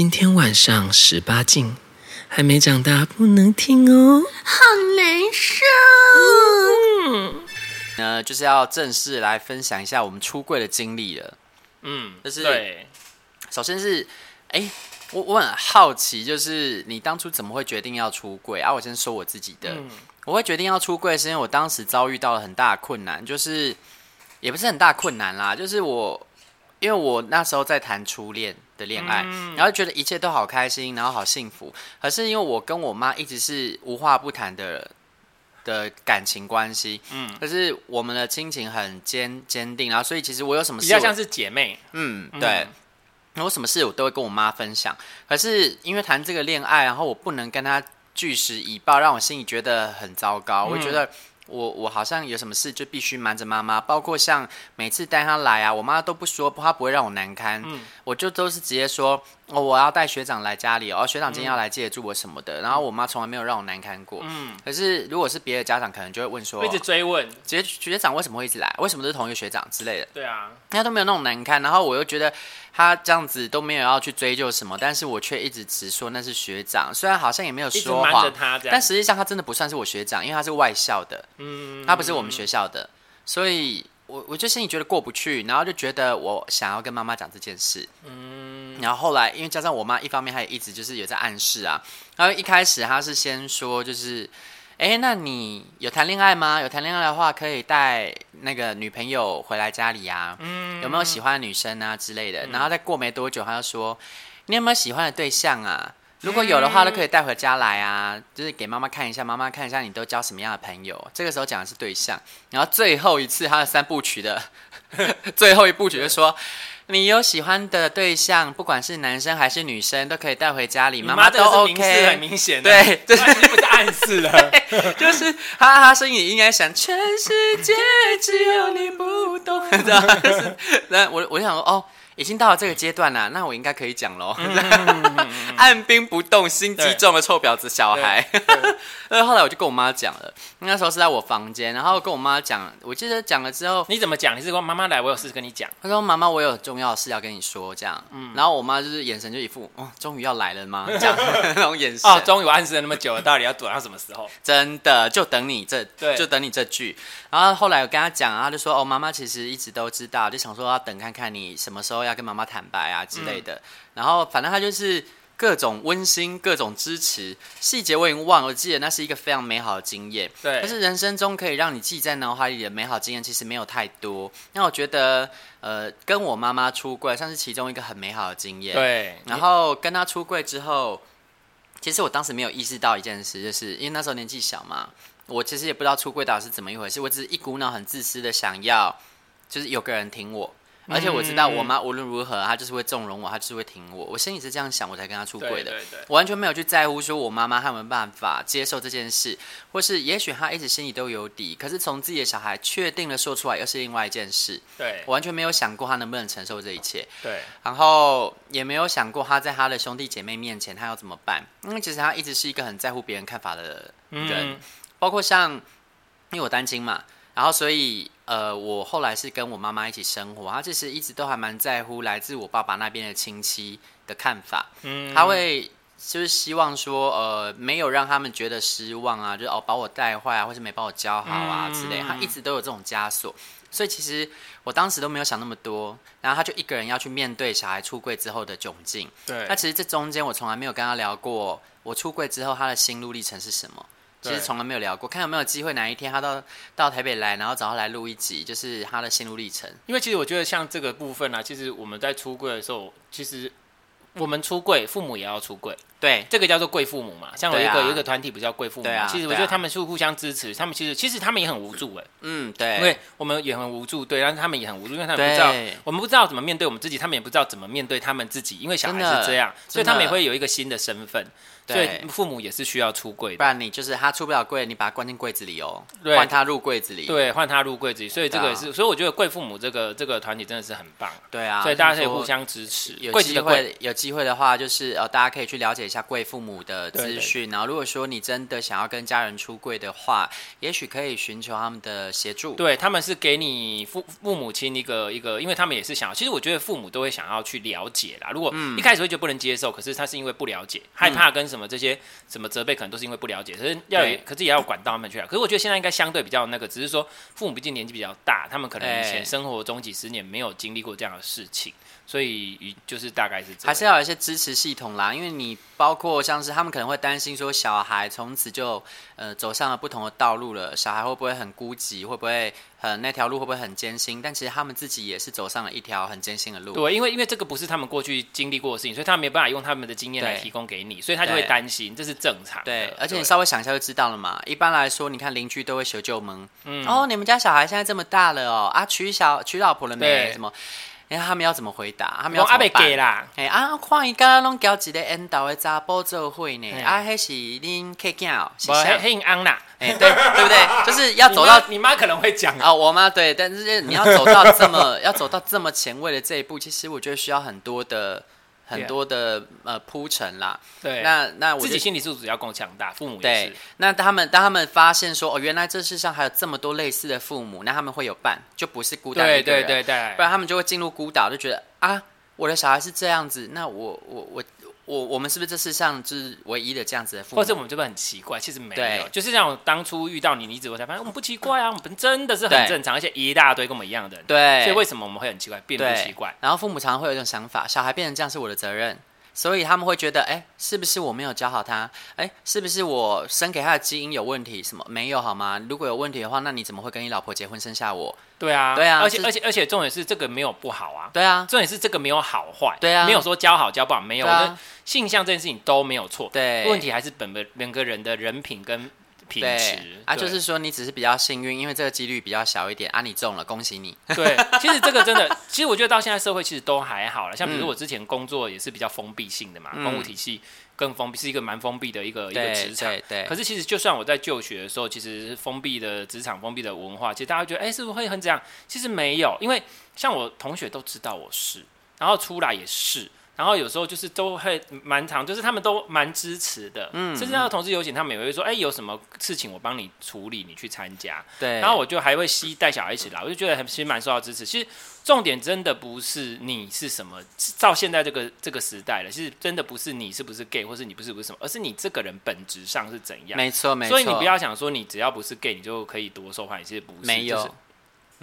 今天晚上十八禁，还没长大不能听哦，好难受。嗯，呃，就是要正式来分享一下我们出柜的经历了。嗯，就是对，首先是，哎，我我很好奇，就是你当初怎么会决定要出柜啊？我先说我自己的，嗯、我会决定要出柜，是因为我当时遭遇到了很大的困难，就是也不是很大困难啦，就是我因为我那时候在谈初恋的恋爱，嗯、然后觉得一切都好开心，然后好幸福，可是因为我跟我妈一直是无话不谈的。的感情关系，嗯，可是我们的亲情很坚坚定，然后所以其实我有什么事，比较像是姐妹，嗯，对，我有什么事我都会跟我妈分享。可是因为谈这个恋爱，然后我不能跟她据实以报，让我心里觉得很糟糕。嗯、我觉得我我好像有什么事就必须瞒着妈妈，包括像每次带她来啊，我妈都不说，她不会让我难堪，嗯，我就都是直接说。哦，我要带学长来家里哦，学长今天要来借住我什么的，嗯、然后我妈从来没有让我难堪过。嗯，可是如果是别的家长，可能就会问说，一直追问，学学长为什么会一直来？为什么都是同一个学长之类的？对啊，他都没有那种难堪，然后我又觉得他这样子都没有要去追究什么，但是我却一直直说那是学长，虽然好像也没有说谎，但实际上他真的不算是我学长，因为他是外校的，嗯，他不是我们学校的，所以我我就心里觉得过不去，然后就觉得我想要跟妈妈讲这件事，嗯。然后后来，因为加上我妈一方面她也一直就是有在暗示啊。然后一开始她是先说就是，哎，那你有谈恋爱吗？有谈恋爱的话，可以带那个女朋友回来家里啊。嗯。有没有喜欢的女生啊之类的？然后再过没多久，她就说，你有没有喜欢的对象啊？如果有的话，都可以带回家来啊，就是给妈妈看一下，妈妈看一下你都交什么样的朋友。这个时候讲的是对象。然后最后一次她的三部曲的 最后一部曲就说。你有喜欢的对象，不管是男生还是女生，都可以带回家里，妈妈都 OK，很明显，对，这是不是暗示了？就是哈哈声音里应该想，全世界只有你不懂，知道吗？那我我就想说，哦。已经到了这个阶段了，那我应该可以讲喽。嗯、按兵不动，心机重的臭婊子小孩。那 后来我就跟我妈讲了，那时候是在我房间，然后跟我妈讲，我记得讲了之后，你怎么讲？你是说妈妈来，我有事跟你讲。她说妈妈，我有重要的事要跟你说，这样。嗯、然后我妈就是眼神就一副，哦，终于要来了吗？这样那种眼神。哦，终于我暗示了那么久了，到底要躲到什么时候？真的，就等你这，对就等你这句。然后后来我跟她讲，她就说，哦，妈妈其实一直都知道，就想说要等看看你什么时候要。要跟妈妈坦白啊之类的，嗯、然后反正他就是各种温馨、各种支持，细节我已经忘了，我记得那是一个非常美好的经验。对，但是人生中可以让你记在脑海里的美好经验其实没有太多。那我觉得，呃，跟我妈妈出柜算是其中一个很美好的经验。对，然后跟她出柜之后，其实我当时没有意识到一件事，就是因为那时候年纪小嘛，我其实也不知道出柜到底是怎么一回事，我只是一股脑很自私的想要，就是有个人挺我。而且我知道我妈无论如何，她就是会纵容我，她就是会挺我。我心里是这样想，我才跟她出轨的。对对对，我完全没有去在乎说我妈妈还有没有办法接受这件事，或是也许她一直心里都有底，可是从自己的小孩确定了说出来，又是另外一件事。对，我完全没有想过她能不能承受这一切。对，然后也没有想过她在她的兄弟姐妹面前她要怎么办，因为其实她一直是一个很在乎别人看法的人，嗯、包括像因为我单亲嘛。然后，所以，呃，我后来是跟我妈妈一起生活，她其实一直都还蛮在乎来自我爸爸那边的亲戚的看法。嗯，她会就是希望说，呃，没有让他们觉得失望啊，就是哦，把我带坏啊，或是没把我教好啊、嗯、之类。她一直都有这种枷锁，所以其实我当时都没有想那么多。然后她就一个人要去面对小孩出柜之后的窘境。对，那其实这中间我从来没有跟她聊过，我出柜之后她的心路历程是什么。其实从来没有聊过，看有没有机会哪一天他到到台北来，然后找他来录一集，就是他的心路历程。因为其实我觉得像这个部分呢、啊，其实我们在出柜的时候，其实我们出柜，父母也要出柜。对，这个叫做贵父母嘛。像有一个、啊、有一个团体不叫贵父母，啊、其实我觉得他们是互相支持，他们其实其实他们也很无助哎。嗯，对，因为我们也很无助，对，但是他们也很无助，因为他们不知道我们不知道怎么面对我们自己，他们也不知道怎么面对他们自己，因为小孩是这样，所以他们也会有一个新的身份。对，父母也是需要出柜的，不然你就是他出不了柜，你把他关进柜子里哦，换他入柜子里，对，换他入柜子里，所以这个也是，所以我觉得贵父母这个这个团体真的是很棒，对啊，所以大家可以互相支持，有机会有机会的话，就是呃，大家可以去了解一下贵父母的资讯。然后，如果说你真的想要跟家人出柜的话，也许可以寻求他们的协助。对，他们是给你父父母亲一个一个，因为他们也是想要。其实我觉得父母都会想要去了解啦。如果一开始会觉得不能接受，可是他是因为不了解，害怕跟什么这些什么责备，可能都是因为不了解。可是要，可是也要管到他们去啊。可是我觉得现在应该相对比较那个，只是说父母毕竟年纪比较大，他们可能以前生活中几十年没有经历过这样的事情。所以，就是大概是这样，还是要有一些支持系统啦。因为你包括像是他们可能会担心说，小孩从此就呃走上了不同的道路了，小孩会不会很孤寂，会不会很那条路会不会很艰辛？但其实他们自己也是走上了一条很艰辛的路。对，因为因为这个不是他们过去经历过的事情，所以他们没办法用他们的经验来提供给你，所以他就会担心，这是正常。对，而且你稍微想一下就知道了嘛。一般来说，你看邻居都会求救门，嗯，哦，你们家小孩现在这么大了哦，啊，娶小娶老婆了没？什么？哎，他们要怎么回答？他们要怎么办啦？哎啊，看伊刚刚拢交一个缘投的查甫做会呢？啊，迄是恁客囝哦，是很很安啦。哎，对对不对？就是要走到你妈可能会讲啊，我妈对，但是你要走到这么 要走到这么前卫的这一步，其实我觉得需要很多的。很多的呃铺陈啦，对，那那我自己心理素质要更强大，父母也是。对，那他们当他们发现说哦，原来这世上还有这么多类似的父母，那他们会有伴，就不是孤单一个人，对对对对，不然他们就会进入孤岛，就觉得啊，我的小孩是这样子，那我我我。我我们是不是这世上就是唯一的这样子的父母？或者我们这边很奇怪？其实没有，就是像我当初遇到你，你一直我才发现我们不奇怪啊，我们真的是很正常，而且一大堆跟我们一样的人。对，所以为什么我们会很奇怪，并不奇怪？然后父母常常会有一种想法，小孩变成这样是我的责任。所以他们会觉得，哎，是不是我没有教好他？哎，是不是我生给他的基因有问题？什么没有好吗？如果有问题的话，那你怎么会跟你老婆结婚生下我？对啊，对啊，而且而且而且重点是这个没有不好啊，对啊，重点是这个没有好坏，对啊，没有说教好教不好，没有，啊、性向这件事情都没有错，对，问题还是本本两个人的人品跟。对啊，就是说你只是比较幸运，因为这个几率比较小一点 啊，你中了，恭喜你。对，其实这个真的，其实我觉得到现在社会其实都还好了。像比如我之前工作也是比较封闭性的嘛，嗯、公务体系更封闭，是一个蛮封闭的一个一个职场。对，对，可是其实就算我在就学的时候，其实封闭的职场、封闭的文化，其实大家觉得，哎，是不是会很这样？其实没有，因为像我同学都知道我是，然后出来也是。然后有时候就是都会蛮长，就是他们都蛮支持的，嗯，甚至那个同事有请，他们也会说，哎，有什么事情我帮你处理，你去参加，对。然后我就还会吸带小孩一起来，我就觉得很其实蛮受到支持。其实重点真的不是你是什么，到现在这个这个时代了，其实真的不是你是不是 gay，或是你不是不是什么，而是你这个人本质上是怎样。没错，没错。所以你不要想说你只要不是 gay，你就可以多受欢迎，其实不是，没有。就是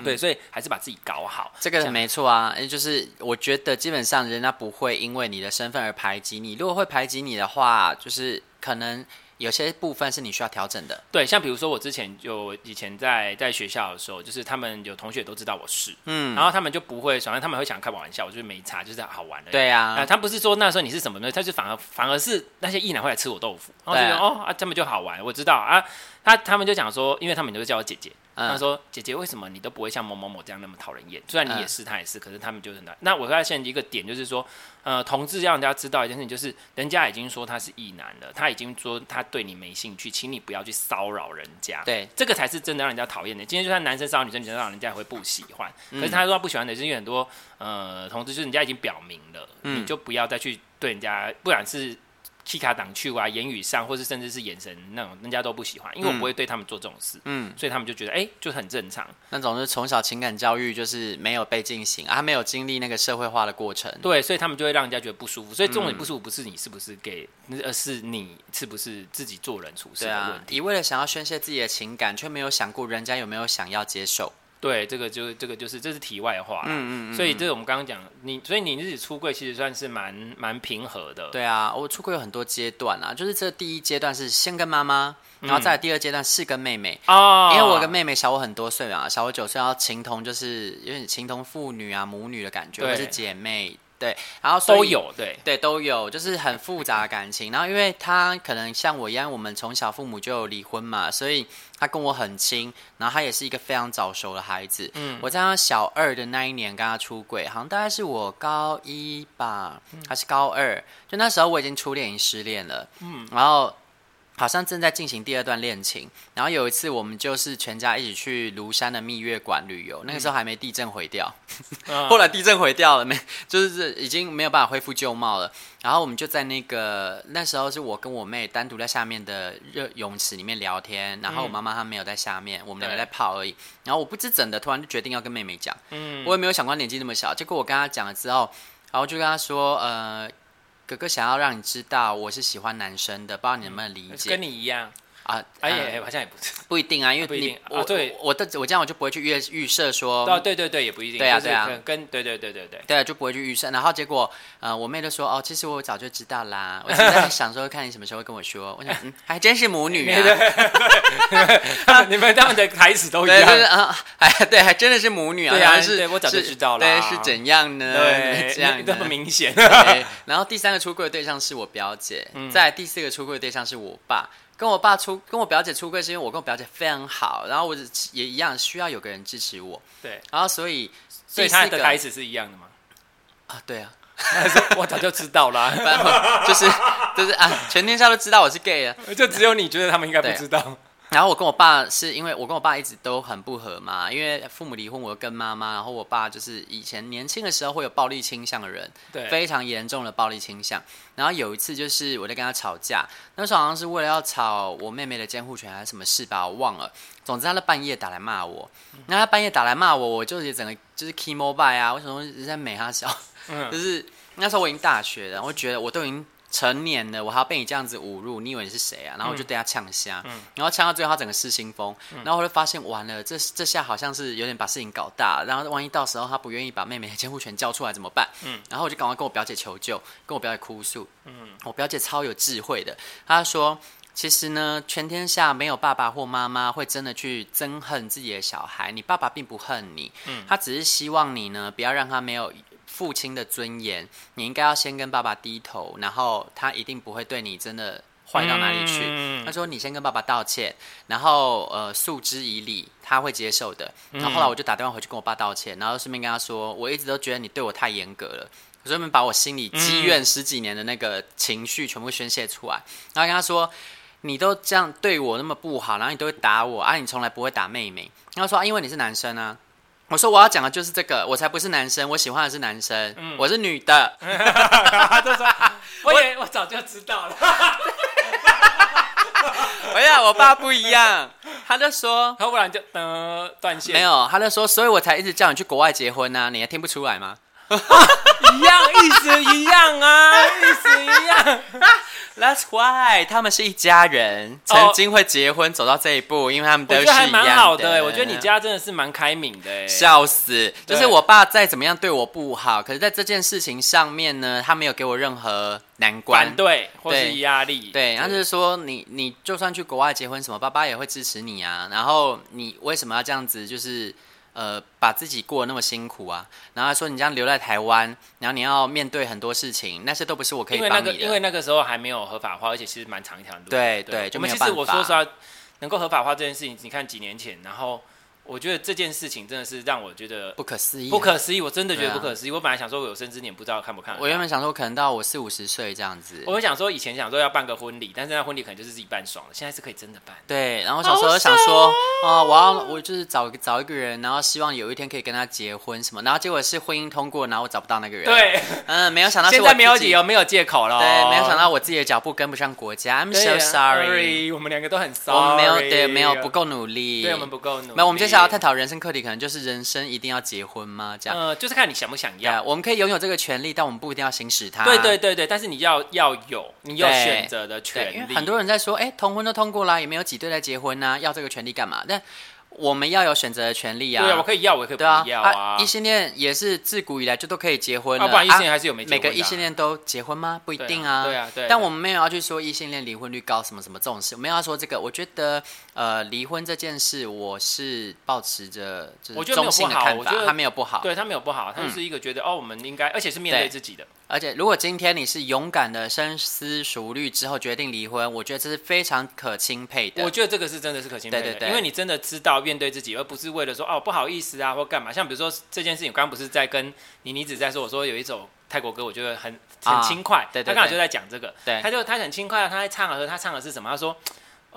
对，所以还是把自己搞好，这个没错啊。就是我觉得基本上人家不会因为你的身份而排挤你。如果会排挤你的话，就是可能有些部分是你需要调整的。对，像比如说我之前就以前在在学校的时候，就是他们有同学都知道我是，嗯，然后他们就不会，反正他们会想开玩笑，我觉得没差，就是好玩的。对啊，啊，他不是说那时候你是什么呢？他就反而反而是那些异男会来吃我豆腐，然后觉得对哦啊，这么就好玩，我知道啊。他他们就讲说，因为他们都叫我姐姐。他说：“姐姐，为什么你都不会像某某某这样那么讨人厌？虽然你也是，他也是，可是他们就是那……那我发现一个点就是说，呃，同志让人家知道一件事情，就是人家已经说他是异男了，他已经说他对你没兴趣，请你不要去骚扰人家。对，这个才是真的让人家讨厌的。今天就算男生骚扰女生，女生骚扰人家也会不喜欢。可是他说他不喜欢的是因为很多呃同志，就是人家已经表明了，你就不要再去对人家，不管是。”气卡挡去啊，言语上，或是甚至是眼神那种，人家都不喜欢，因为我不会对他们做这种事，嗯，所以他们就觉得，哎、欸，就很正常。那种是从小情感教育就是没有被进行啊，他没有经历那个社会化的过程，对，所以他们就会让人家觉得不舒服。所以这种不舒服不是你是不是 gay，而是你是不是自己做人处事的问题。啊、你为了想要宣泄自己的情感，却没有想过人家有没有想要接受。对，这个就这个就是这是题外话，嗯嗯嗯。所以这个我们刚刚讲，你所以你自己出柜其实算是蛮蛮平和的。对啊，我出柜有很多阶段啊，就是这第一阶段是先跟妈妈，然后再来第二阶段是跟妹妹哦，因为我跟妹妹小我很多岁嘛，小我九岁，然后情同就是有点情同父女啊母女的感觉，对或是姐妹。对，然后都有，对对都有，就是很复杂的感情。然后因为他可能像我一样，我们从小父母就有离婚嘛，所以他跟我很亲。然后他也是一个非常早熟的孩子。嗯，我在他小二的那一年跟他出轨，好像大概是我高一吧，还是高二？就那时候我已经初恋，已经失恋了。嗯，然后好像正在进行第二段恋情，然后有一次我们就是全家一起去庐山的蜜月馆旅游，那个时候还没地震毁掉，嗯、后来地震毁掉了没，就是已经没有办法恢复旧貌了。然后我们就在那个那时候是我跟我妹单独在下面的热泳池里面聊天，然后我妈妈她没有在下面，我们两个在泡而已。然后我不知怎的突然就决定要跟妹妹讲，嗯，我也没有想过年纪那么小，结果我跟她讲了之后，然后就跟她说，呃。哥哥想要让你知道我是喜欢男生的，不知道你能不能理解？跟你一样。啊，哎也，好像也不是，不一定啊，因为你我对。我的我这样我就不会去预预设说，哦，对对对，也不一定，对啊对啊，跟对对对对对，就不会去预设，然后结果呃我妹就说哦，其实我早就知道啦，我现在想说看你什么时候会跟我说，我想嗯还真是母女啊，你们他们的台词都一样。啊，哎对，还真的是母女啊，对啊是，我早就知道了，对是怎样呢？对，这样这么明显，然后第三个出柜的对象是我表姐，在第四个出柜的对象是我爸。跟我爸出，跟我表姐出柜是因为我跟我表姐非常好，然后我也一样需要有个人支持我。对，然后所以所以他的开始是一样的吗？啊，对啊，我早就知道了，就是就是啊，全天下都知道我是 gay 了，就只有你觉得他们应该不知道。然后我跟我爸是因为我跟我爸一直都很不和嘛，因为父母离婚，我跟妈妈，然后我爸就是以前年轻的时候会有暴力倾向的人，对，非常严重的暴力倾向。然后有一次就是我在跟他吵架，那时候好像是为了要吵我妹妹的监护权还是什么事吧，我忘了。总之他在半夜打来骂我，那他半夜打来骂我，我就是整个就是 key mobile 啊，为什么在美他笑？嗯，就是那时候我已经大学了，我觉得我都已经。成年了，我还要被你这样子侮辱，你以为你是谁啊？然后我就对他呛瞎，嗯、然后呛到最后他整个失心疯，嗯、然后我就发现完了，这这下好像是有点把事情搞大，然后万一到时候他不愿意把妹妹的监护权交出来怎么办？嗯，然后我就赶快跟我表姐求救，跟我表姐哭诉。嗯，我表姐超有智慧的，她说其实呢，全天下没有爸爸或妈妈会真的去憎恨自己的小孩，你爸爸并不恨你，嗯，他只是希望你呢不要让他没有。父亲的尊严，你应该要先跟爸爸低头，然后他一定不会对你真的坏到哪里去。嗯、他说：“你先跟爸爸道歉，然后呃，诉之以理，他会接受的。”然后后来我就打电话回去跟我爸道歉，然后顺便跟他说：“我一直都觉得你对我太严格了。”我顺便把我心里积怨十几年的那个情绪全部宣泄出来，然后跟他说：“你都这样对我那么不好，然后你都会打我啊，你从来不会打妹妹。”然后说：“啊，因为你是男生啊。”我说我要讲的就是这个，我才不是男生，我喜欢的是男生，嗯、我是女的。他就说，我也我早就知道了。哎呀，我爸不一样，他就说，要不然就呃断线。没有，他就说，所以我才一直叫你去国外结婚啊，你还听不出来吗？一样，意思一样啊，意思一样。That's why 他们是一家人，曾经会结婚走到这一步，因为他们都是一样的。我觉得还蛮好的，我觉得你家真的是蛮开明的。笑死！就是我爸再怎么样对我不好，可是在这件事情上面呢，他没有给我任何难关，反对或是压力。对，他就是说你你就算去国外结婚什么，爸爸也会支持你啊。然后你为什么要这样子？就是。呃，把自己过得那么辛苦啊，然后说你这样留在台湾，然后你要面对很多事情，那些都不是我可以帮你的。因为那个，因为那个时候还没有合法化，而且其实蛮长一条路。对对，对就没有办法。其实我说实话，能够合法化这件事情，你看几年前，然后。我觉得这件事情真的是让我觉得不可思议，不可思议！我真的觉得不可思议。我本来想说，我有生之年不知道看不看。我原本想说，可能到我四五十岁这样子。我想说，以前想说要办个婚礼，但是那婚礼可能就是自己办爽了。现在是可以真的办。对，然后小时候想说，哦，我要我就是找找一个人，然后希望有一天可以跟他结婚什么。然后结果是婚姻通过，然后我找不到那个人。对，嗯，没有想到 现在没有理由，没有借口了。对，没有想到我自己的脚步跟不上国家。I'm so sorry，我们两个都很 sorry。我们没有对，没有不够努力。对，我们不够努力。那我们接下来要探讨人生课题。可能就是人生一定要结婚吗？这样，呃，就是看你想不想要。Yeah, 我们可以拥有这个权利，但我们不一定要行使它。对对对对，但是你要要有你有选择的权利。因为很多人在说，哎，同婚都通过啦，也没有几对在结婚呢、啊，要这个权利干嘛？但我们要有选择的权利啊！对啊，我可以要，我也可以不要啊。异性恋也是自古以来就都可以结婚了，不然异性恋还是有没结婚？每个异性恋都结婚吗？不一定啊。对啊，对。但我们没有要去说异性恋离婚率高什么什么这种事，我们要说这个。我觉得呃，离婚这件事，我是保持着就是中性的看法，他没有不好，对他没有不好，他就是一个觉得哦，我们应该，而且是面对自己的。而且如果今天你是勇敢的深思熟虑之后决定离婚，我觉得这是非常可钦佩的。我觉得这个是真的是可钦佩的，对对对，因为你真的知道面对自己，而不是。是为了说哦，不好意思啊，或干嘛？像比如说这件事情，我刚刚不是在跟妮妮子在说，我说有一首泰国歌，我觉得很很轻快，对，他刚好就在讲这个，对，他就他很轻快，他在唱的时候，他唱的是什么？他说。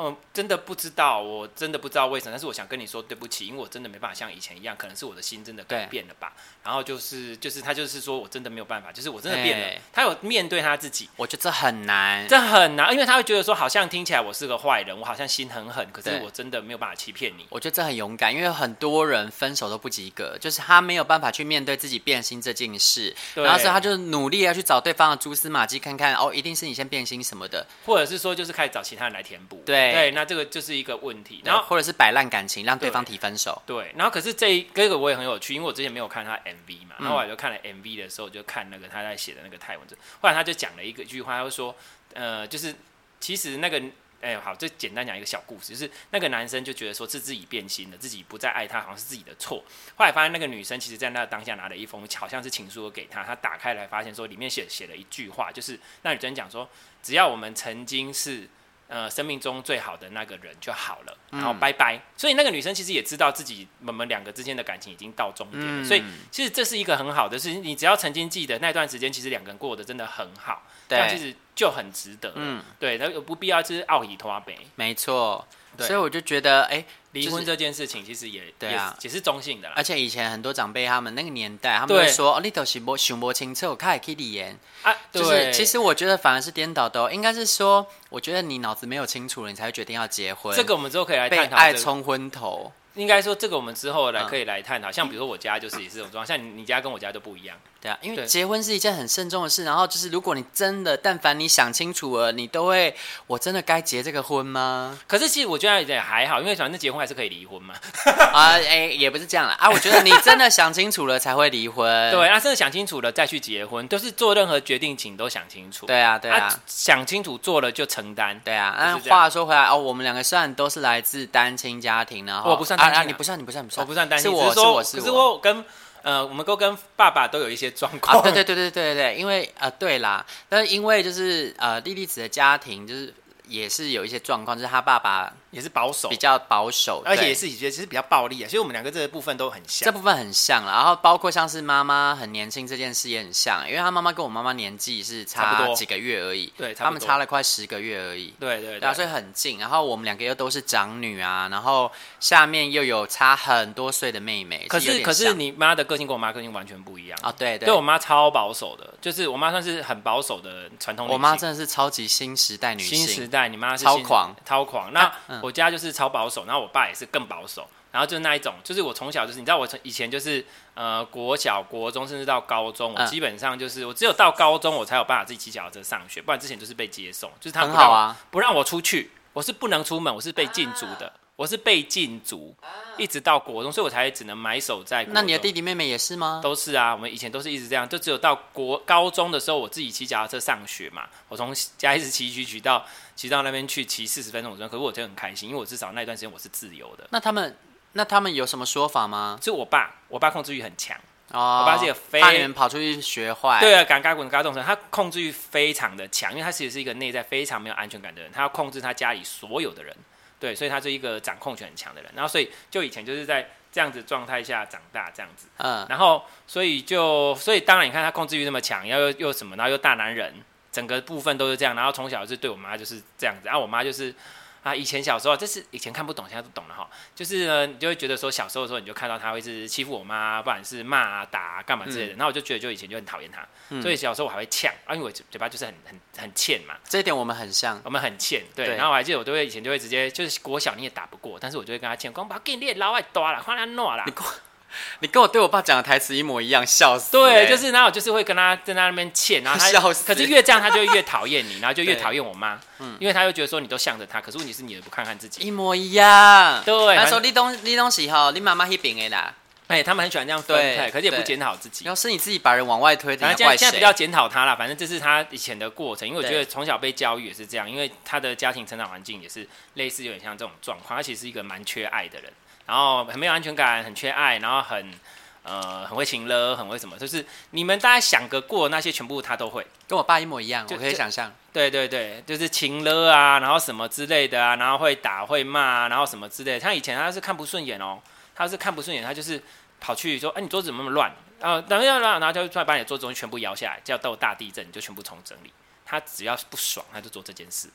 嗯，真的不知道，我真的不知道为什么，但是我想跟你说对不起，因为我真的没办法像以前一样，可能是我的心真的改变了吧。然后就是就是他就是说我真的没有办法，就是我真的变了。他有面对他自己，我觉得这很难，这很难，因为他会觉得说好像听起来我是个坏人，我好像心很狠，可是我真的没有办法欺骗你。我觉得这很勇敢，因为很多人分手都不及格，就是他没有办法去面对自己变心这件事，然后所以他就努力要去找对方的蛛丝马迹，看看哦，一定是你先变心什么的，或者是说就是开始找其他人来填补。对对，那这个就是。一个问题，然后或者是摆烂感情，让对方提分手。对，然后可是这一个、这个我也很有趣，因为我之前没有看他 MV 嘛，然后我就看了 MV 的时候，就看那个他在写的那个泰文字，后来他就讲了一个一句话，他就说，呃，就是其实那个，哎，好，就简单讲一个小故事，就是那个男生就觉得说是自己变心了，自己不再爱他，好像是自己的错。后来发现那个女生其实在那当下拿了一封好像是情书给他，他打开来发现说里面写写了一句话，就是那女生讲说，只要我们曾经是。呃，生命中最好的那个人就好了，然后拜拜。嗯、所以那个女生其实也知道自己我们两个之间的感情已经到终点了，嗯、所以其实这是一个很好的事情。你只要曾经记得那段时间，其实两个人过得真的很好，对这样其实就很值得。嗯，对，那有不必要就是奥以拖杯。没错。对所以我就觉得，哎、欸，离婚这件事情其实也对啊，也是中性的。而且以前很多长辈他们那个年代，他们会说，对哦，你都是不想不清楚，开始去离啊。就是其实我觉得反而是颠倒的，应该是说，我觉得你脑子没有清楚了，你才会决定要结婚。这个我们之后可以来探讨、这个。被爱冲昏头，应该说这个我们之后来可以来探讨。嗯、像比如说我家就是也是这种状况，像你你家跟我家都不一样。对啊，因为结婚是一件很慎重的事。然后就是，如果你真的，但凡你想清楚了，你都会，我真的该结这个婚吗？可是其实我觉得也还好，因为反正结婚还是可以离婚嘛。啊，哎，也不是这样啦。啊。我觉得你真的想清楚了才会离婚。对，那真的想清楚了再去结婚，都是做任何决定，请都想清楚。对啊，对啊，啊想清楚做了就承担。对啊，那话说回来哦，我们两个虽然都是来自单亲家庭，然后我不算啊啊，你不算，你不算，不算，我不算担心，是我是我是我，可是我跟。呃，我们都跟爸爸都有一些状况。啊，对对对对对对，因为呃，对啦，但是因为就是呃，莉莉子的家庭就是也是有一些状况，就是他爸爸。也是保守，比较保守，而且也是觉得其实比较暴力啊。其实我们两个这个部分都很像，这部分很像了。然后包括像是妈妈很年轻这件事也很像，因为他妈妈跟我妈妈年纪是差几个月而已，对，他们差了快十个月而已，对对，对，所以很近。然后我们两个又都是长女啊，然后下面又有差很多岁的妹妹。可是可是你妈的个性跟我妈个性完全不一样啊，对对，对我妈超保守的，就是我妈算是很保守的传统。我妈真的是超级新时代女性，新时代，你妈是超狂超狂。那我家就是超保。守，然后我爸也是更保守，然后就是那一种，就是我从小就是，你知道我从以前就是呃国小、国中，甚至到高中，我基本上就是我只有到高中我才有办法自己骑脚踏车上学，不然之前就是被接送，就是他不让我，啊、不让我出去，我是不能出门，我是被禁足的。啊我是被禁足，一直到国中，所以我才只能埋首在国。那你的弟弟妹妹也是吗？都是啊，我们以前都是一直这样，就只有到国高中的时候，我自己骑脚踏车上学嘛。我从家一直骑骑骑到骑到那边去，骑四十分钟，我可是我真的很开心，因为我至少那段时间我是自由的。那他们那他们有什么说法吗？就我爸，我爸控制欲很强哦，我爸是一个非怕你们跑出去学坏。对啊，敢嘎滚嘎动身，他控制欲非常的强，因为他其实是一个内在非常没有安全感的人，他要控制他家里所有的人。对，所以他是一个掌控权很强的人，然后所以就以前就是在这样子状态下长大这样子，嗯，然后所以就所以当然你看他控制欲那么强，又又什么，然后又大男人，整个部分都是这样，然后从小是对我妈就是这样子，然后我妈就是。啊，以前小时候，这是以前看不懂，现在都懂了哈。就是呢，你就会觉得说，小时候的时候，你就看到他会是欺负我妈，不管是骂啊、打啊、干嘛之类的。那、嗯、我就觉得，就以前就很讨厌他，嗯、所以小时候我还会呛，啊，因为我嘴巴就是很很很欠嘛。这一点我们很像，我们很欠，对。对，然后我还记得，我都会以前就会直接就是国小你也打不过，但是我就会跟他欠，光把给你老外多了，换他弄了。你 跟我对我爸讲的台词一模一样，笑死、欸。对，就是然后我就是会跟他在那边欠，然后他 笑死。可是越这样，他就越讨厌你，然后就越 讨厌我妈。嗯，因为他就觉得说你都向着他，可是问题是你也不看看自己，一模一样。对，他说你东你东西吼，你妈妈那边的啦。哎、欸，他们很喜欢这样分，对，可是也不检讨自己。要是你自己把人往外推，反正现在现在不要检讨他了，反正这是他以前的过程。因为我觉得从小被教育也是这样，因为他的家庭成长环境也是类似，有点像这种状况。他其实是一个蛮缺爱的人，然后很没有安全感，很缺爱，然后很。呃，很会情勒，很会什么，就是你们大家想个过那些，全部他都会，跟我爸一模一样，就我可以想象。对对对，就是情勒啊，然后什么之类的啊，然后会打会骂啊，然后什么之类的。他以前他是看不顺眼哦，他是看不顺眼，他就是跑去说，哎，你桌子怎么那么乱？然后等一下，然后就突然把你的桌子东西全部摇下来，叫到大地震你就全部重整理。他只要不爽，他就做这件事。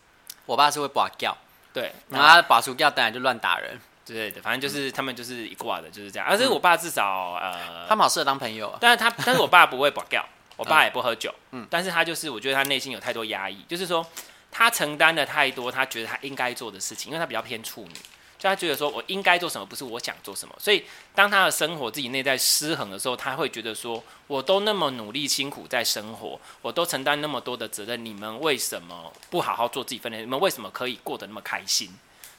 我爸是会拔掉，对，然后他拔出掉，当然就乱打人之类的。反正就是、嗯、他们就是一挂的，就是这样。而且我爸至少呃，他们好适合当朋友。但是他，但是我爸不会保掉，我爸也不喝酒。嗯，但是他就是，我觉得他内心有太多压抑，就是说他承担了太多，他觉得他应该做的事情，因为他比较偏处女。就他觉得说，我应该做什么，不是我想做什么。所以，当他的生活自己内在失衡的时候，他会觉得说，我都那么努力辛苦在生活，我都承担那么多的责任，你们为什么不好好做自己分内？你们为什么可以过得那么开心？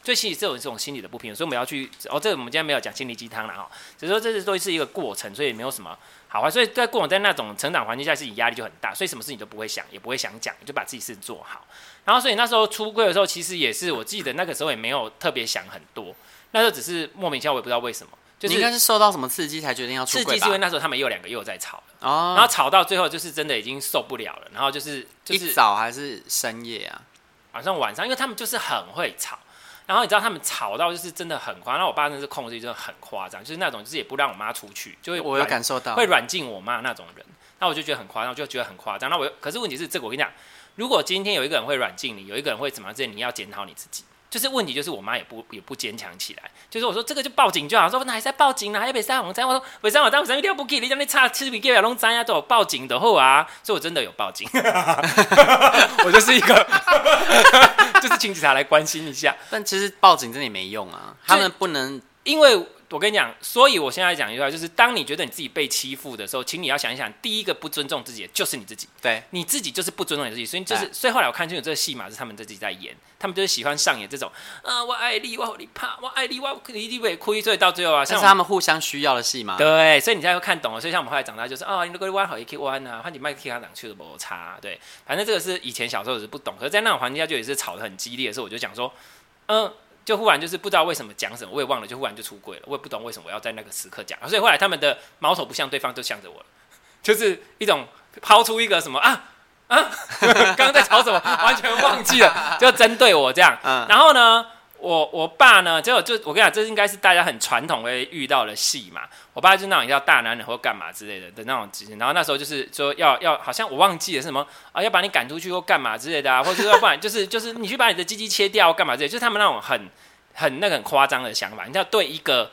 所以，其实这种这种心理的不平衡，所以我们要去哦，这个我们今天没有讲心灵鸡汤了哈，只是说这是都是一个过程，所以没有什么好坏。所以在过往在那种成长环境下，自己压力就很大，所以什么事情都不会想，也不会想讲，就把自己事做好。然后，所以那时候出柜的时候，其实也是我记得那个时候也没有特别想很多，那时候只是莫名其妙，我也不知道为什么。就是应该是受到什么刺激才决定要出柜吧？刺激是因为那时候他们又两个又在吵哦，然后吵到最后就是真的已经受不了了，然后就是就是一早还是深夜啊？好像晚上，因为他们就是很会吵，然后你知道他们吵到就是真的很夸张，我爸那是控制真的很夸张，就是那种就是也不让我妈出去，就会我有感受到会软禁我妈那种人，那我就觉得很夸张，我就觉得很夸张。那我可是问题是这个我跟你讲。如果今天有一个人会软禁你，有一个人会怎么样？这你要检讨你自己。就是问题，就是我妈也不也不坚强起来。就是我说这个就报警就好，说那还是要报警呢，还要被三红灾。我说为啥我当时一定要不给你？叫你差吃米给我弄灾呀，都有报警的后啊。所以我真的有报警，我就是一个，就是请警察来关心一下。但其实报警真的也没用啊，他们不能因为。我跟你讲，所以我现在讲一句话，就是当你觉得你自己被欺负的时候，请你要想一想，第一个不尊重自己的就是你自己。对，你自己就是不尊重你自己，所以就是，所以后来我看清楚这个戏码是他们自己在演，他们就是喜欢上演这种啊，我爱你，我你怕，我爱你，我你你会哭，所以到最后啊，像是他们互相需要的戏码。对，所以你现在又看懂了。所以像我们后来长大，就是啊，你如果弯好也可以弯啊，换你麦克他两去的摩擦。对，反正这个是以前小时候是不懂，可是在那种环境下就也是吵得很激烈的时候，我就讲说，嗯。就忽然就是不知道为什么讲什么，我也忘了，就忽然就出柜了，我也不懂为什么我要在那个时刻讲，所以后来他们的矛头不向对方，就向着我了，就是一种抛出一个什么啊啊，刚刚在吵什么，完全忘记了，就针对我这样，然后呢？我我爸呢，就就我跟你讲，这应该是大家很传统会遇到的戏嘛。我爸就那种要大男人或干嘛之类的的那种然后那时候就是说要要，好像我忘记了是什么啊，要把你赶出去或干嘛之类的啊，或者要不然就是就是你去把你的鸡鸡切掉干嘛之类的，就是他们那种很很那个很夸张的想法。你知道，对一个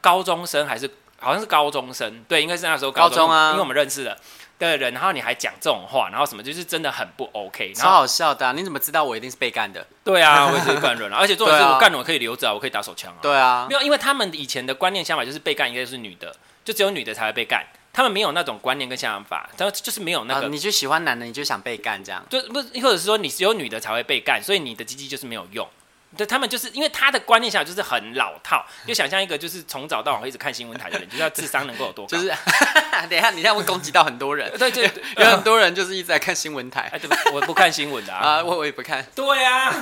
高中生还是好像是高中生，对，应该是那时候高中，高中啊，因为我们认识的。的人，然后你还讲这种话，然后什么就是真的很不 OK，超好笑的啊。你怎么知道我一定是被干的？对啊，我也是干人啊，而且重点是我干人我可以留着啊，我可以打手枪啊。对啊，没有，因为他们以前的观念想法就是被干应该是女的，就只有女的才会被干，他们没有那种观念跟想法，他就是没有那个。你就喜欢男的，你就想被干这样？就不是，或者是说你只有女的才会被干，所以你的鸡鸡就是没有用。对，他们就是因为他的观念下就是很老套，就想象一个就是从早到晚会一直看新闻台的人，就知道智商能够有多高？就是 等一下，你这样会攻击到很多人。对 对，有很多人就是一直在看新闻台。哎，对，我不看新闻的啊，我我也不看。对啊，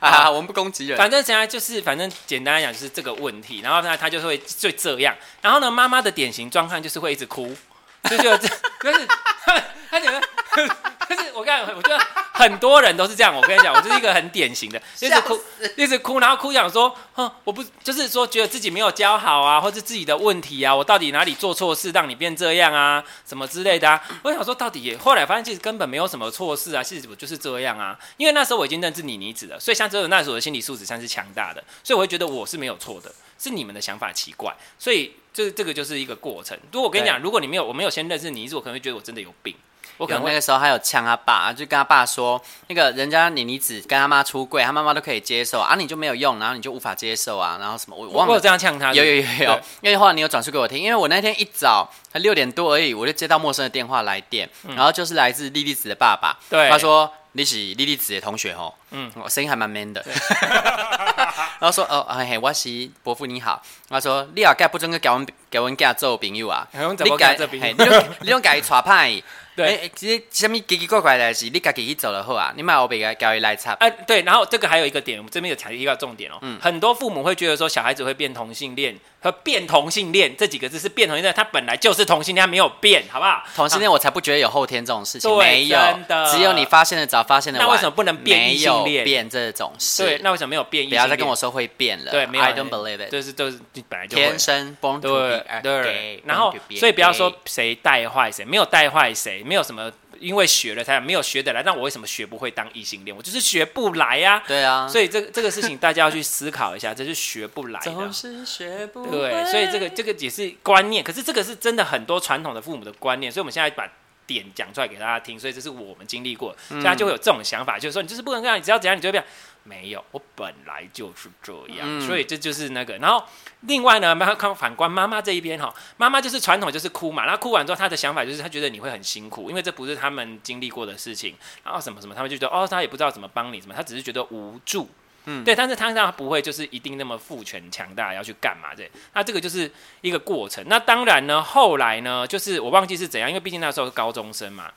啊，我们不攻击人。反正现在就是，反正简单来讲就是这个问题，然后呢，他就会就这样，然后呢，妈妈的典型状况就是会一直哭，就觉得这，就是他他觉得，就是我看，我觉得。很多人都是这样，我跟你讲，我就是一个很典型的，一 直哭，一直哭，然后哭讲说，哼，我不就是说觉得自己没有教好啊，或是自己的问题啊，我到底哪里做错事让你变这样啊，什么之类的啊？我想说到底也，后来发现其实根本没有什么错事啊，其实我就是这样啊，因为那时候我已经认知你妮子了，所以像只有那时候的心理素质算是强大的，所以我会觉得我是没有错的，是你们的想法奇怪，所以这这个就是一个过程。如果我跟你讲，如果你没有我没有先认识你妮子，我可能会觉得我真的有病。我可能那个时候还有呛他爸，就跟他爸说，那个人家妮妮子跟他妈出柜，他妈妈都可以接受啊，你就没有用，然后你就无法接受啊，然后什么我忘了。我有这样呛他，有有有有，因为后来你有转述给我听，因为我那天一早才六点多而已，我就接到陌生的电话来电，然后就是来自莉莉子的爸爸，对，他说你是莉莉子的同学哦，嗯，声音还蛮 man 的，然后说哦嘿嘿，我是伯父你好，他说你要改不准个给我给我家做朋友啊，你改你用你用改耍派。对，哎，其实什么奇奇怪怪的事，你自己去走了后啊，你买我别个教育来插。哎，对，然后这个还有一个点，我们这边有强调一个重点哦。嗯。很多父母会觉得说，小孩子会变同性恋和变同性恋这几个字是变同性恋，他本来就是同性恋，他没有变，好不好？同性恋我才不觉得有后天这种事情，没有，只有你发现的早，发现的晚。那为什么不能变异性恋？变这种事。对，那为什么没有变异？不要再跟我说会变了。对，没有。I don't believe it。就是就是本来就天生 born to be gay。然后，所以不要说谁带坏谁，没有带坏谁，没有什么。因为学了才没有学得来，那我为什么学不会当异性恋？我就是学不来呀、啊。对啊，所以这个这个事情大家要去思考一下，这是学不来的。总是学不。对，所以这个这个也是观念，可是这个是真的很多传统的父母的观念，所以我们现在把点讲出来给大家听，所以这是我们经历过，现在就会有这种想法，就是说你就是不能这样，你只要怎样你就会变。没有，我本来就是这样，嗯、所以这就是那个。然后另外呢，妈看反观妈妈这一边哈，妈妈就是传统就是哭嘛，然后哭完之后，她的想法就是她觉得你会很辛苦，因为这不是他们经历过的事情，然后什么什么，他们就觉得哦，他也不知道怎么帮你，什么，他只是觉得无助，嗯，对，但是他他不会就是一定那么父权强大要去干嘛这，那这个就是一个过程。那当然呢，后来呢，就是我忘记是怎样，因为毕竟那时候是高中生嘛，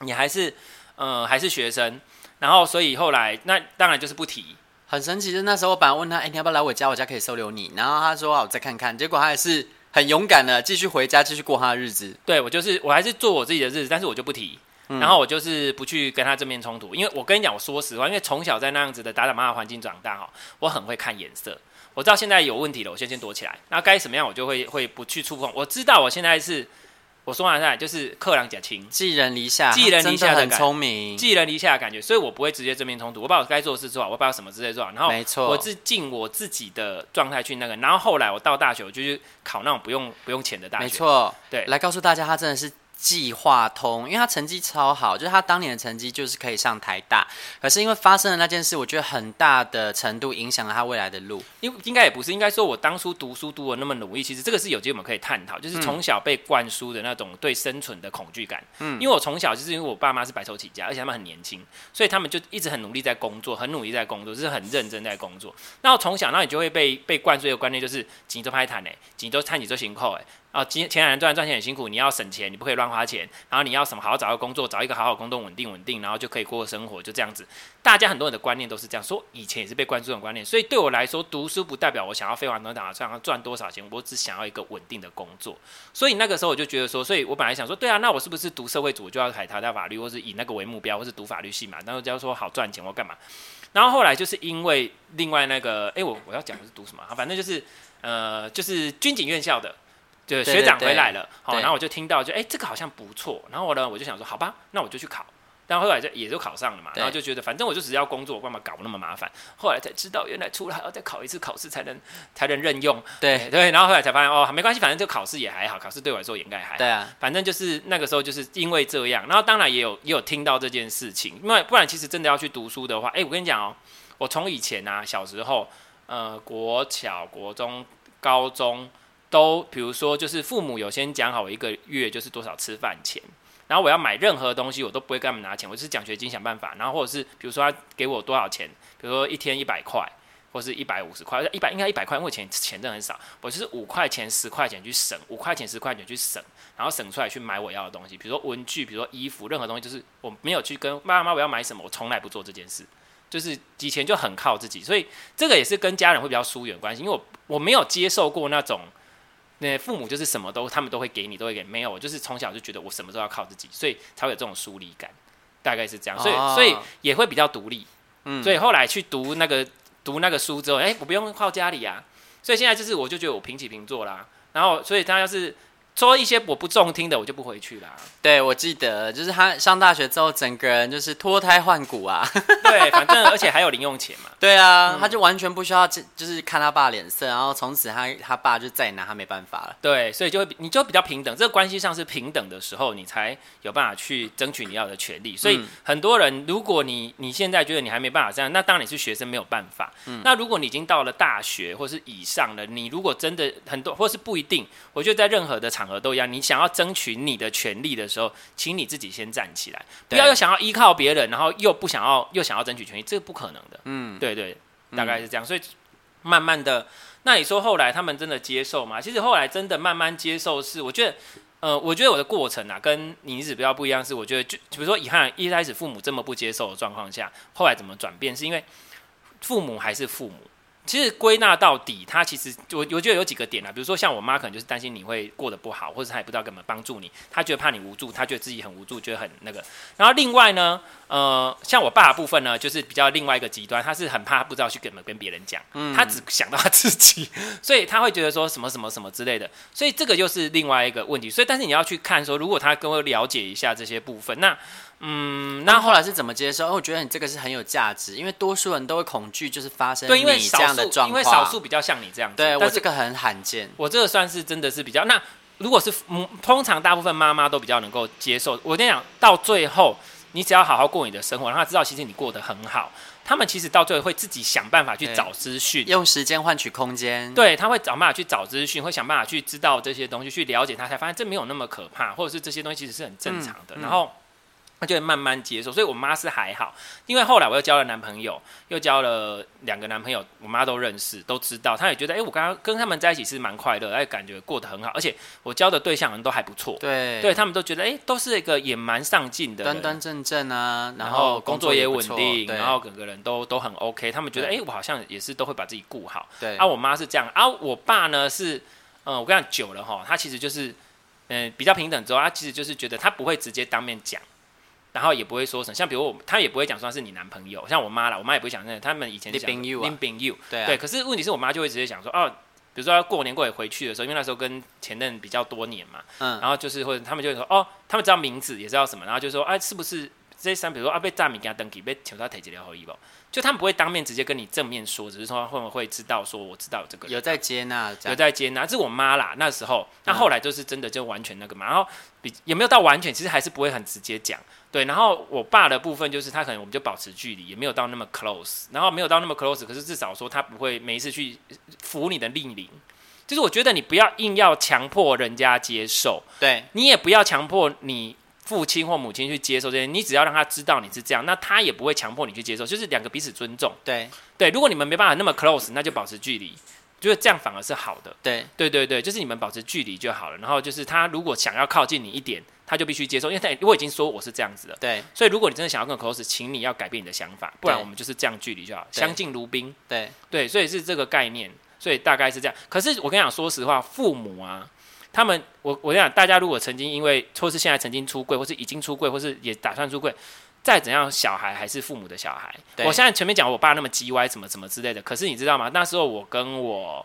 你还是呃还是学生。然后，所以后来那当然就是不提，很神奇。就那时候我本来问他，哎，你要不要来我家？我家可以收留你。然后他说，我再看看。结果他还是很勇敢的，继续回家，继续过他的日子。对，我就是，我还是做我自己的日子，但是我就不提。嗯、然后我就是不去跟他正面冲突，因为我跟你讲，我说实话，因为从小在那样子的打打骂骂环境长大哈，我很会看颜色。我知道现在有问题了，我先先躲起来。那该什么样，我就会会不去触碰。我知道我现在是。我说完了就是克朗贾青，寄人篱下，寄人篱下的很聪明，寄人篱下的感觉，所以我不会直接正面冲突，我把我该做的事做好，我把我什么之类做好，然后没错，我是尽我自己的状态去那个，然后后来我到大学，我就去考那种不用不用钱的大学，没错，对，来告诉大家，他真的是。计划通，因为他成绩超好，就是他当年的成绩就是可以上台大，可是因为发生了那件事，我觉得很大的程度影响了他未来的路。因为应该也不是，应该说我当初读书读的那么努力，其实这个是有机会我们可以探讨，就是从小被灌输的那种对生存的恐惧感。嗯，因为我从小就是因为我爸妈是白手起家，而且他们很年轻，所以他们就一直很努力在工作，很努力在工作，就是很认真在工作。然后从小，那你就会被被灌输一个观念，就是钱都歹赚呢，钱都赚你做辛苦哎。啊，今前两年赚赚钱很辛苦，你要省钱，你不可以乱花钱。然后你要什么？好好找个工作，找一个好好工作，稳定稳定，然后就可以过生活，就这样子。大家很多人的观念都是这样说，以前也是被灌输这种观念。所以对我来说，读书不代表我想要飞黄腾达，想要赚多少钱，我只想要一个稳定的工作。所以那个时候我就觉得说，所以我本来想说，对啊，那我是不是读社会组就要海台大法律，或是以那个为目标，或是读法律系嘛？然后就要说好赚钱，我干嘛？然后后来就是因为另外那个，哎，我我要讲的是读什么？反正就是呃，就是军警院校的。就学长回来了，好，然后我就听到就，哎，这个好像不错。然后我呢，我就想说，好吧，那我就去考。但后来就也就考上了嘛，然后就觉得，反正我就只要工作，我干嘛搞那么麻烦？后来才知道，原来出来还要再考一次考试才能才能任用。对对，然后后来才发现，哦，没关系，反正这个考试也还好，考试对我来说也应该还好。对啊，反正就是那个时候就是因为这样，然后当然也有也有听到这件事情，因为不然其实真的要去读书的话，哎，我跟你讲哦，我从以前啊小时候，呃，国小、国中、高中。都比如说，就是父母有先讲好我一个月就是多少吃饭钱，然后我要买任何东西，我都不会跟他们拿钱，我就是奖学金想办法，然后或者是比如说他给我多少钱，比如说一天一百块，或是一百五十块，一百应该一百块，因为钱钱真的很少，我就是五块钱十块钱去省，五块钱十块钱去省，然后省出来去买我要的东西，比如说文具，比如说衣服，任何东西，就是我没有去跟妈妈我要买什么，我从来不做这件事，就是以前就很靠自己，所以这个也是跟家人会比较疏远关系，因为我我没有接受过那种。那父母就是什么都，他们都会给你，都会给。没有，我就是从小就觉得我什么都要靠自己，所以才会有这种疏离感，大概是这样。所以，所以也会比较独立。嗯。所以后来去读那个读那个书之后，哎、欸，我不用靠家里啊。所以现在就是，我就觉得我平起平坐啦。然后，所以他要是。说一些我不中听的，我就不回去啦。对，我记得就是他上大学之后，整个人就是脱胎换骨啊。对，反正而且还有零用钱嘛。对啊，嗯、他就完全不需要，就是看他爸脸色，然后从此他他爸就再也拿他没办法了。对，所以就会你就比较平等，这个关系上是平等的时候，你才有办法去争取你要的权利。所以很多人，如果你你现在觉得你还没办法这样，那当然你是学生没有办法。嗯。那如果你已经到了大学或是以上了，你如果真的很多，或是不一定，我觉得在任何的场。都一样，你想要争取你的权利的时候，请你自己先站起来，不要又想要依靠别人，然后又不想要又想要争取权利，这个不可能的。嗯，对对，大概是这样。所以慢慢的，那你说后来他们真的接受吗？其实后来真的慢慢接受是，我觉得呃，我觉得我的过程啊，跟你一直比较不一样，是我觉得就比如说，遗憾一开始父母这么不接受的状况下，后来怎么转变，是因为父母还是父母。其实归纳到底，他其实我我觉得有几个点啊，比如说像我妈可能就是担心你会过得不好，或者她也不知道怎么帮助你，她觉得怕你无助，她觉得自己很无助，觉得很那个。然后另外呢，呃，像我爸的部分呢，就是比较另外一个极端，他是很怕不知道去怎么跟别人讲，嗯，他只想到他自己，所以他会觉得说什么什么什么之类的，所以这个就是另外一个问题。所以但是你要去看说，如果他跟我了解一下这些部分，那。嗯，那后来是怎么接受？哦，我觉得你这个是很有价值，因为多数人都会恐惧，就是发生对，因为你这样的状况，因为少数比较像你这样子。对，我这个很罕见，我这个算是真的是比较。那如果是嗯，通常大部分妈妈都比较能够接受。我跟你讲，到最后你只要好好过你的生活，让他知道其实你过得很好，他们其实到最后会自己想办法去找资讯，用时间换取空间。对，他会找办法去找资讯，会想办法去知道这些东西，去了解他，才发现这没有那么可怕，或者是这些东西其实是很正常的。嗯嗯、然后。他就会慢慢接受，所以我妈是还好，因为后来我又交了男朋友，又交了两个男朋友，我妈都认识，都知道，她也觉得，哎、欸，我刚刚跟他们在一起是蛮快乐，哎，感觉过得很好，而且我交的对象人都还不错，对，对他们都觉得，哎、欸，都是一个也蛮上进的，端端正正啊，然后工作也稳定，然后整个人都都很 OK，他们觉得，哎、欸，我好像也是都会把自己顾好，对，啊，我妈是这样，啊，我爸呢是，嗯、呃，我跟你讲久了哈，他其实就是，嗯、呃，比较平等之后，他其实就是觉得他不会直接当面讲。然后也不会说什么，像比如我，他也不会讲说他是你男朋友，像我妈啦，我妈也不会讲那个，他们以前讲林炳佑，炳佑，对、啊、对。可是问题是我妈就会直接讲说，哦，比如说过年过节回去的时候，因为那时候跟前任比较多年嘛，嗯，然后就是或者他们就会说，哦，他们知道名字也知道什么，然后就说，哎、啊，是不是这三，比如说啊被炸米给他登记，被求他提起来后一不？就他们不会当面直接跟你正面说，只是说会不会知道说我知道这个有在接纳，有在接纳，这是我妈啦。那时候，那后来就是真的就完全那个嘛。然后比也没有到完全，其实还是不会很直接讲。对，然后我爸的部分就是他可能我们就保持距离，也没有到那么 close。然后没有到那么 close，可是至少说他不会每一次去扶你的逆鳞。就是我觉得你不要硬要强迫人家接受，对你也不要强迫你。父亲或母亲去接受这些，你只要让他知道你是这样，那他也不会强迫你去接受，就是两个彼此尊重。对对，如果你们没办法那么 close，那就保持距离，就是这样反而是好的。对对对对，就是你们保持距离就好了。然后就是他如果想要靠近你一点，他就必须接受，因为他我已经说我是这样子了。对，所以如果你真的想要更 close，请你要改变你的想法，不然我们就是这样距离就好，相敬如宾。对对，所以是这个概念，所以大概是这样。可是我跟你讲，说实话，父母啊。他们，我我跟你讲，大家如果曾经因为，或是现在曾经出柜，或是已经出柜，或是也打算出柜，再怎样，小孩还是父母的小孩。我现在前面讲我爸那么叽歪，什么什么之类的。可是你知道吗？那时候我跟我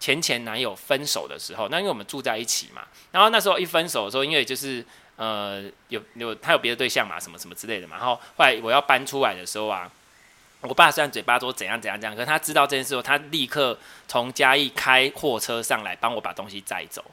前前男友分手的时候，那因为我们住在一起嘛，然后那时候一分手的时候，因为就是呃有有他有别的对象嘛，什么什么之类的嘛。然后后来我要搬出来的时候啊，我爸虽然嘴巴说怎样怎样怎样，可是他知道这件事后，他立刻从嘉义开货车上来帮我把东西载走。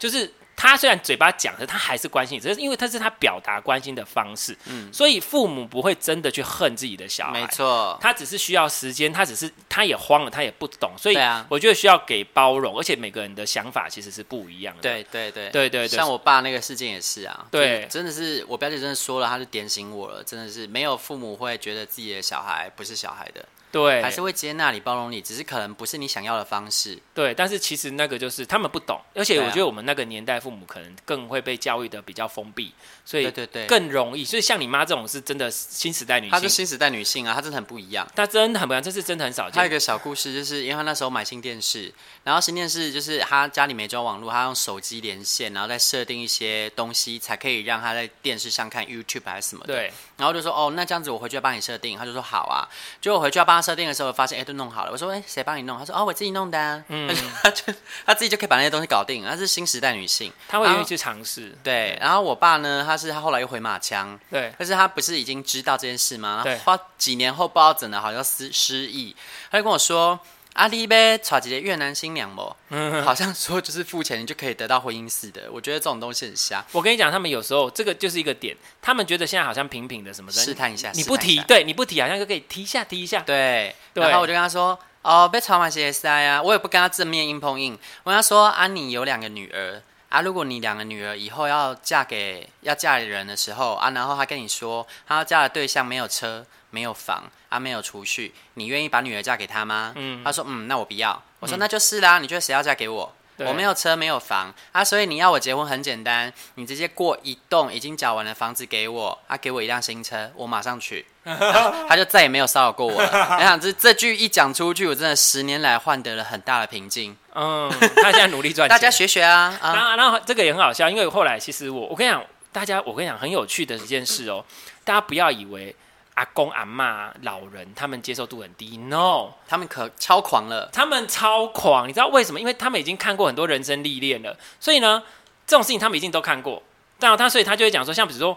就是他虽然嘴巴讲的，他还是关心你，只是因为他是他表达关心的方式，嗯，所以父母不会真的去恨自己的小孩，没错，他只是需要时间，他只是他也慌了，他也不懂，所以我觉得需要给包容，而且每个人的想法其实是不一样的，对对对。对对，像我爸那个事件也是啊，对，真的是我表姐真的说了，他就点醒我了，真的是没有父母会觉得自己的小孩不是小孩的。对，还是会接纳你、包容你，只是可能不是你想要的方式。对，但是其实那个就是他们不懂，而且我觉得我们那个年代父母可能更会被教育的比较封闭，所以对对对，更容易。所以像你妈这种是真的新时代女性，她是新时代女性啊，她真的很不一样，她真的很不一样，这是真的很少见。还有一个小故事，就是因为她那时候买新电视，然后新电视就是她家里没装网络，她用手机连线，然后再设定一些东西，才可以让她在电视上看 YouTube 还是什么的。对，然后就说哦，那这样子我回去要帮你设定，她就说好啊，结果我回去要帮她设定的时候，发现哎、欸、都弄好了，我说哎谁帮你弄？他说哦我自己弄的、啊，嗯，他就他自己就可以把那些东西搞定。他是新时代女性，她会愿意去尝试。对，然后我爸呢，他是他后来又回马枪，对，但是他不是已经知道这件事吗？对，花几年后不知道怎的，好像失失忆，他就跟我说。阿里呗，找几个越南新娘不？嗯，好像说就是付钱你就可以得到婚姻似的。我觉得这种东西很瞎。我跟你讲，他们有时候这个就是一个点，他们觉得现在好像平平的什么的，试探一下，你不提，对，你不提，好像就可以提一下，提一下。对，对然后我就跟他说，哦，别吵嘛，谢 S I 啊，我也不跟他正面硬碰硬。我跟他说，啊，妮有两个女儿啊，如果你两个女儿以后要嫁给要嫁给人的时候啊，然后他跟你说，他要嫁的对象没有车。没有房啊，没有储蓄，你愿意把女儿嫁给他吗？嗯，他说嗯，那我不要。我说那就是啦，你觉得谁要嫁给我？我没有车，没有房啊，所以你要我结婚很简单，你直接过一栋已经缴完的房子给我啊，给我一辆新车，我马上去。啊、他就再也没有骚扰过我了。你想这这句一讲出去，我真的十年来换得了很大的平静。嗯，他现在努力赚钱，大家学学啊。啊然后，然后这个也很好笑，因为后来其实我我跟你讲，大家我跟你讲很有趣的一件事哦，大家不要以为阿公阿妈老人他们接受度很低，no，他们可超狂了，他们超狂，你知道为什么？因为他们已经看过很多人生历练了，所以呢，这种事情他们一定都看过。但他所以他就会讲说，像比如说。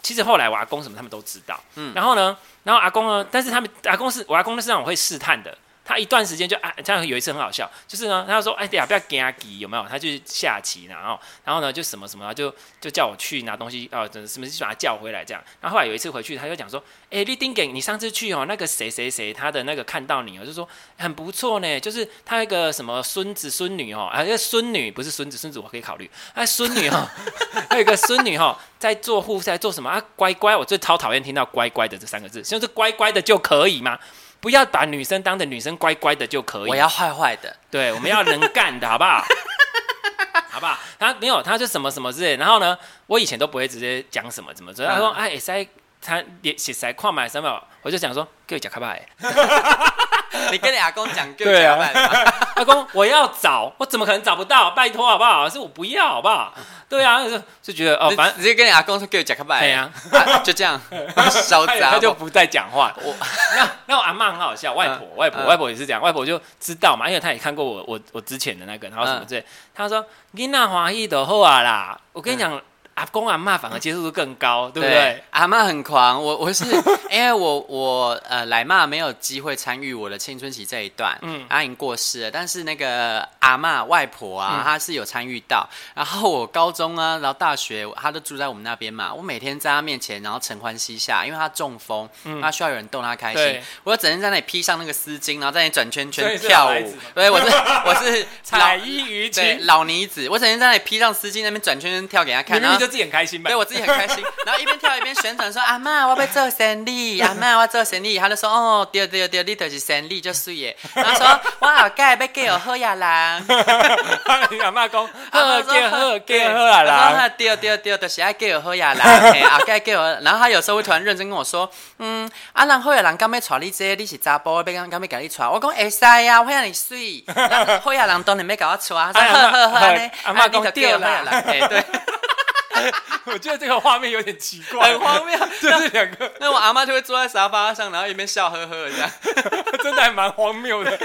其实后来我阿公什么他们都知道，嗯，然后呢，然后阿公呢，但是他们阿公是我阿公那是那种会试探的。他一段时间就啊，这样有一次很好笑，就是呢，他说：“哎呀，不要跟他急，有没有？”他就下棋，然后，然后呢，就什么什么，就就叫我去拿东西，哦，什么就把他叫回来这样。然后后来有一次回去，他就讲说：“哎，立丁给你上次去哦，那个谁谁谁，他的那个看到你哦，就说很不错呢，就是他那个什么孙子孙女哦，啊，那个孙女不是孙子孙子，我可以考虑，哎，孙女哈，还有个孙女哈，在做护士，在做什么啊？乖乖，我最超讨厌听到乖乖的这三个字，就是乖乖的就可以吗？”不要把女生当成女生乖乖的就可以，我要坏坏的。对，我们要能干的，好不好？好不好？他没有，他就什么什么之类。然后呢，我以前都不会直接讲什么怎么着。他说：“哎，塞，他连写塞矿买什么？”我就讲说：“给我讲开吧。” 你跟你阿公讲，对啊，阿公，我要找，我怎么可能找不到？拜托好不好？是我不要好不好？对啊，就就觉得哦，反正直接跟你阿公说给我讲开拜。对呀，就这样，小杂，他就不再讲话。我那那我阿妈很好笑，外婆外婆外婆也是这样，外婆就知道嘛，因为她也看过我我我之前的那个，然后什么之类，她说囡仔欢喜就好啊啦。我跟你讲。阿公阿妈反而接受度更高，对不对？对阿妈很狂，我 我是因为我我呃奶妈没有机会参与我的青春期这一段，嗯，阿已经过世了。但是那个阿妈外婆啊，她、嗯、是有参与到。然后我高中啊，然后大学，她都住在我们那边嘛。我每天在她面前，然后承欢膝下，因为她中风，她、嗯、需要有人逗她开心。我就整天在那里披上那个丝巾，然后在那里转圈圈跳舞。所以，我是我是 彩衣娱亲老妮子，我整天在那里披上丝巾，那边转圈圈跳给她看。自己很开心吧？对，我自己很开心，然后一边跳一边旋转说：“阿妈，我要做生理，阿妈，我要做生理。”他就说：“哦，对对对，你就是生理就是耶。”然后说：“我后盖要给我喝呀啦。” 阿妈讲：“喝给喝给喝呀啦。”对对对，就是爱给我喝呀啦。后 盖给我，然后他有时候会突然认真跟我说：“嗯，阿兰喝呀兰，刚要娶你姐，你是查甫，要刚刚要给你娶。”我讲：“会使呀，我让你水。”喝呀兰当然没给我带，他说：“喝喝喝呢。”阿妈讲：“对啦。”哎，对。我觉得这个画面有点奇怪，很荒谬。就是两个，那我阿妈就会坐在沙发上，然后一边笑呵呵的这样，真的还蛮荒谬的。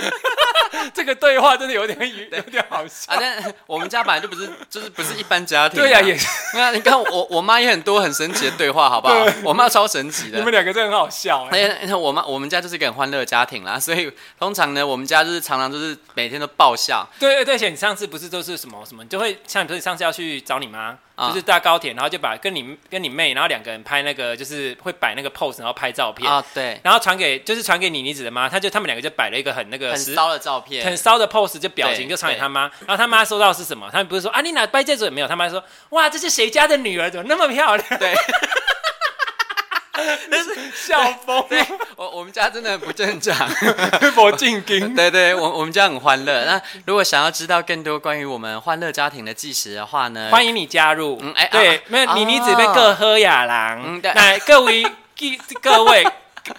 这个对话真的有点有点好笑。啊，但我们家本来就不是，就是不是一般家庭。对呀，也那你看我我妈也很多很神奇的对话，好不好？我妈超神奇的。你们两个真的很好笑。哎，我妈我们家就是一个很欢乐的家庭啦，所以通常呢，我们家就是常常就是每天都爆笑。对对对，而且你上次不是都是什么什么，就会像你不是上次要去找你妈，就是搭高铁，然后就把跟你跟你妹，然后两个人拍那个就是会摆那个 pose，然后拍照片啊，对，然后传给就是传给你妮子的妈，他就他们两个就摆了一个很那个很骚的照片，很骚的 pose，就表情就传给他妈，然后他妈收到是什么？他们不是说啊，你哪掰戒指也没有？他妈说哇，这是谁家的女儿？怎么那么漂亮？对。那是笑疯，对，我我们家真的很不正常，我进京，对对，我我们家很欢乐。那如果想要知道更多关于我们欢乐家庭的纪实的话呢，欢迎你加入。嗯，哎，对，没有，妮妮只被各喝雅郎。嗯，对，那各位各位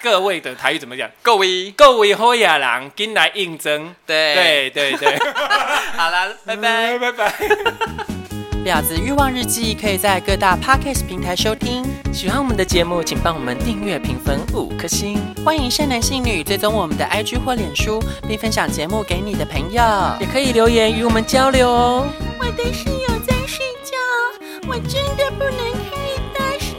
各位的台语怎么讲？各位各位喝雅郎，进来应征。对对对对，好了，拜拜拜拜。婊子欲望日记可以在各大 podcast 平台收听。喜欢我们的节目，请帮我们订阅、评分五颗星。欢迎善男信女追踪我们的 IG 或脸书，并分享节目给你的朋友，也可以留言与我们交流哦。我的室友在睡觉，我真的不能开大声。